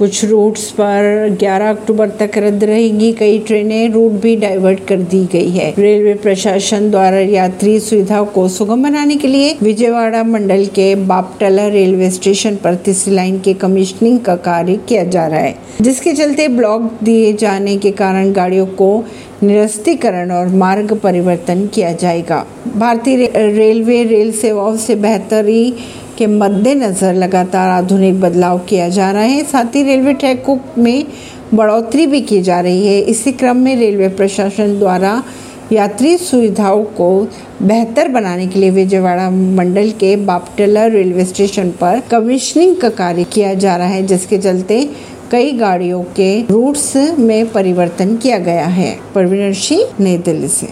कुछ रूट्स पर 11 अक्टूबर तक रद्द रहेगी। कई ट्रेनें रूट भी डाइवर्ट कर दी गई है। रेलवे प्रशासन द्वारा यात्री सुविधा को सुगम बनाने के लिए विजयवाड़ा मंडल के बापटला रेलवे स्टेशन पर तीसरी लाइन के कमीशनिंग का कार्य किया जा रहा है, जिसके चलते ब्लॉक दिए जाने के कारण गाड़ियों को निरस्तीकरण और मार्ग परिवर्तन किया जाएगा। भारतीय रेलवे रेल सेवाओं से बेहतरी के मद्देनजर लगातार आधुनिक बदलाव किया जा रहा है। साथ ही रेलवे ट्रैकों में बढ़ोतरी भी की जा रही है। इसी क्रम में रेलवे प्रशासन द्वारा यात्री सुविधाओं को बेहतर बनाने के लिए विजयवाड़ा मंडल के बापटला रेलवे स्टेशन पर कमीशनिंग का कार्य किया जा रहा है, जिसके चलते कई गाड़ियों के रूट्स में परिवर्तन किया गया है। परवीन सिंह, नई दिल्ली से।